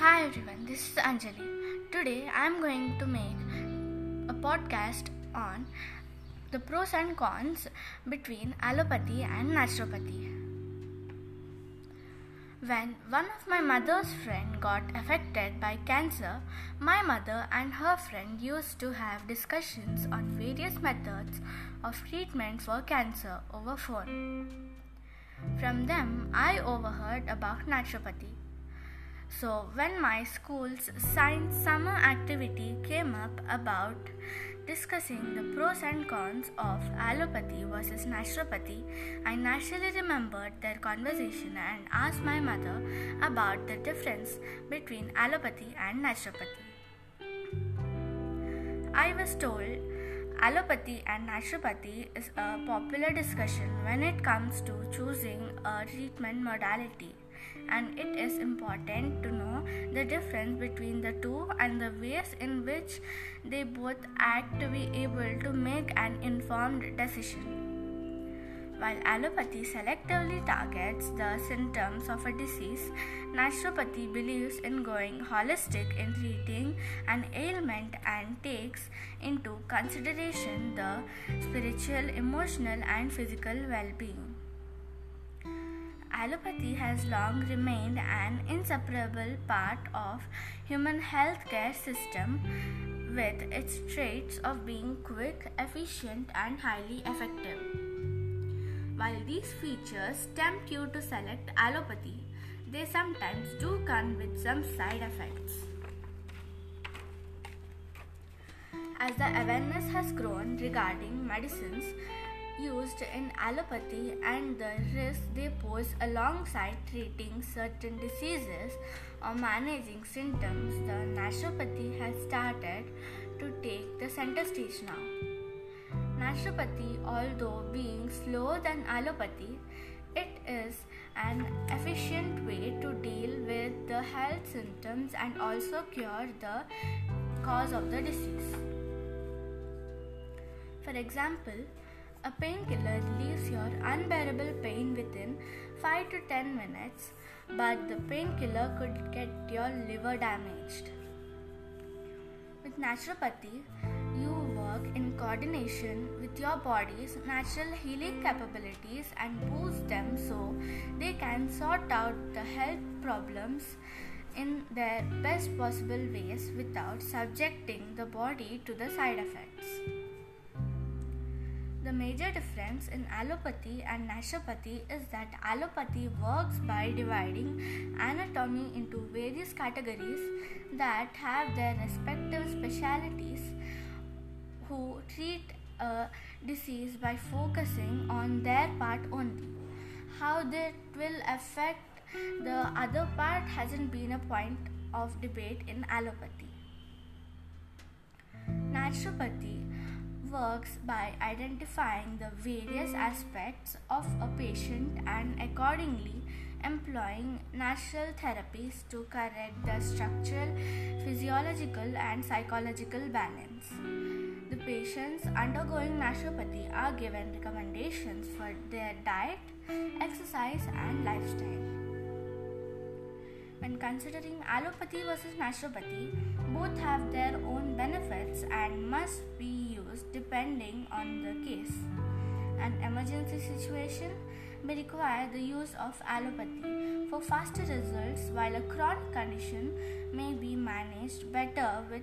Hi everyone, this is Anjali. Today I am going to make a podcast on the pros and cons between allopathy and naturopathy. When one of my mother's friend got affected by cancer, my mother and her friend used to have discussions on various methods of treatment for cancer over phone. From them, I overheard about naturopathy. So, when my school's science summer activity came up about discussing the pros and cons of allopathy versus naturopathy, I naturally remembered their conversation and asked my mother about the difference between allopathy and naturopathy. I was told allopathy and naturopathy is a popular discussion when it comes to choosing a treatment modality and it is important to know the difference between the two and the ways in which they both act to be able to make an informed decision. While allopathy selectively targets the symptoms of a disease, naturopathy believes in going holistic in treating an ailment and takes into consideration the spiritual, emotional, and physical well being. Allopathy has long remained an inseparable part of human healthcare system with its traits of being quick, efficient and highly effective. While these features tempt you to select allopathy, they sometimes do come with some side effects. As the awareness has grown regarding medicines, used in allopathy and the risks they pose alongside treating certain diseases or managing symptoms, the naturopathy has started to take the center stage now. Naturopathy, although being slower than allopathy, it is an efficient way to deal with the health symptoms and also cure the cause of the disease. For example, a painkiller relieves your unbearable pain within 5 to 10 minutes, but the painkiller could get your liver damaged. With naturopathy, you work in coordination with your body's natural healing capabilities and boost them so they can sort out the health problems in their best possible ways without subjecting the body to the side effects. The major difference in allopathy and naturopathy is that allopathy works by dividing anatomy into various categories that have their respective specialities who treat a disease by focusing on their part only. How that will affect the other part hasn't been a point of debate in allopathy. Naturopathy works by identifying the various aspects of a patient and accordingly employing natural therapies to correct the structural, physiological, and psychological balance. The patients undergoing naturopathy are given recommendations for their diet, exercise, and lifestyle. When considering allopathy versus naturopathy, both have their own benefits and must be depending on the case. An emergency situation may require the use of allopathy for faster results, while a chronic condition may be managed better with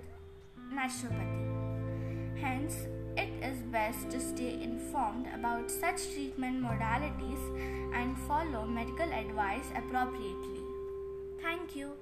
naturopathy. Hence, it is best to stay informed about such treatment modalities and follow medical advice appropriately. Thank you.